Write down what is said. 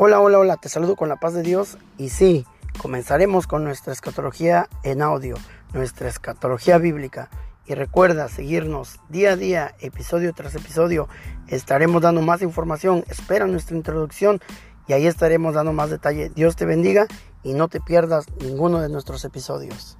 Hola, hola, hola, te saludo con la paz de Dios y sí, comenzaremos con nuestra escatología en audio, nuestra escatología bíblica. Y recuerda seguirnos día a día, episodio tras episodio. Estaremos dando más información. Espera nuestra introducción y ahí estaremos dando más detalle. Dios te bendiga y no te pierdas ninguno de nuestros episodios.